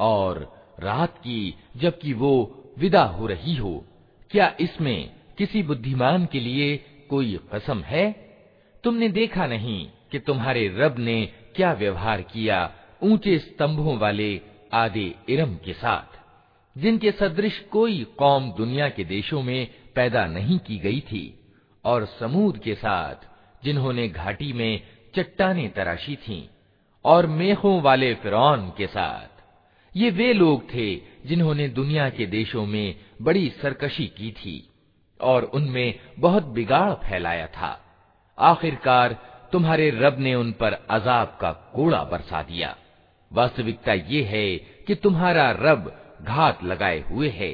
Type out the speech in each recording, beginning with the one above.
और रात की, जबकि वो विदा हो रही हो, क्या इसमें किसी बुद्धिमान के लिए कोई कसम है? तुमने देखा नहीं कि तुम्हारे रब ने क्या व्यवहार किया ऊँचे स्तंभों वाले आदे इरम के साथ, जिनके सदृश कोई कौम दुनिया के देशों में पैदा नहीं की गई थी, और समूद के साथ, जिन्होंने घाटी में चट्टाने तराशी थीं, और मेखों वाले फिरौन के साथ। ये वे लोग थे जिन्होंने दुनिया के देशों में बड़ी सरकशी की थी और उनमें बहुत बिगाड़ फैलाया था आखिरकार तुम्हारे रब ने उन पर अजाब का कोड़ा बरसा दिया वास्तविकता ये है कि तुम्हारा रब घात लगाए हुए है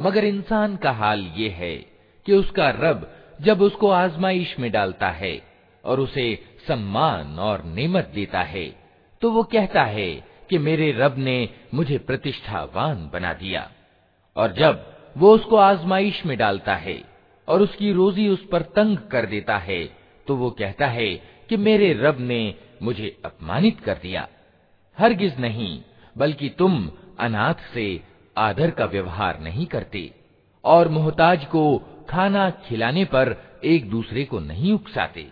मगर इंसान का हाल ये है कि उसका रब जब उसको आजमाइश में डालता है और उसे सम्मान और नेमत देता है तो वो कहता है कि मेरे रब ने मुझे प्रतिष्ठावान बना दिया। और जब वो उसको आजमाइश में डालता है और उसकी रोजी उस पर तंग कर देता है तो वो कहता है कि मेरे रब ने मुझे अपमानित कर दिया। हरगिज नहीं, बल्कि तुम अनाथ से आदर का व्यवहार नहीं करते और मोहताज को खाना खिलाने पर एक दूसरे को नहीं उकसाते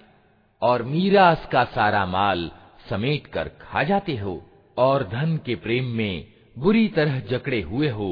और मीरास का सारा माल समेट कर खा जाते हो और धन के प्रेम में बुरी तरह जकड़े हुए हो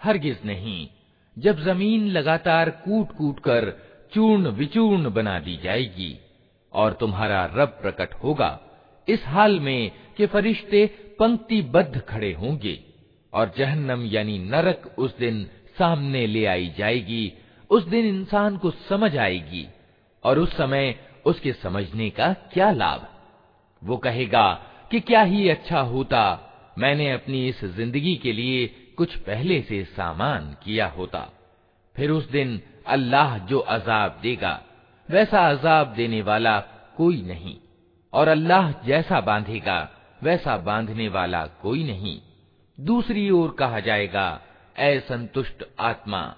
हरगिज नहीं जब जमीन लगातार कूट कूट कर चूर्ण विचूर्ण बना दी जाएगी और तुम्हारा रब प्रकट होगा इस हाल में कि फरिश्ते पंक्तिबद्ध खड़े होंगे और जहन्नम यानी नरक उस दिन सामने ले आई जाएगी। उस दिन इंसान को समझ आएगी और उस समय उसके समझने का क्या लाभ? वो कहेगा कि क्या ही अच्छा होता, मैंने अपनी इस ज़िंदगी के लिए कुछ पहले से सामान किया होता। फिर उस दिन अल्लाह जो अजाब देगा, वैसा अजाब देने वाला कोई नहीं और अल्लाह जैसा बांधेगा, वैसा बांधने वाला कोई नहीं। दूसरी ओर कहा जाएगा, ऐ संतुष्ट आत्मा,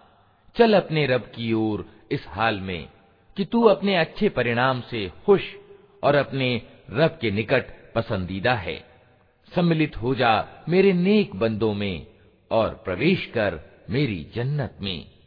चल अपने रब की ओर इस हाल में, कि तू अपने अच्छे परिणाम से खुश और अपने रब के निकट पसंदीदा है। सम्मिलित हो जा मेरे नेक बंदों में और प्रवेश कर मेरी जन्नत में।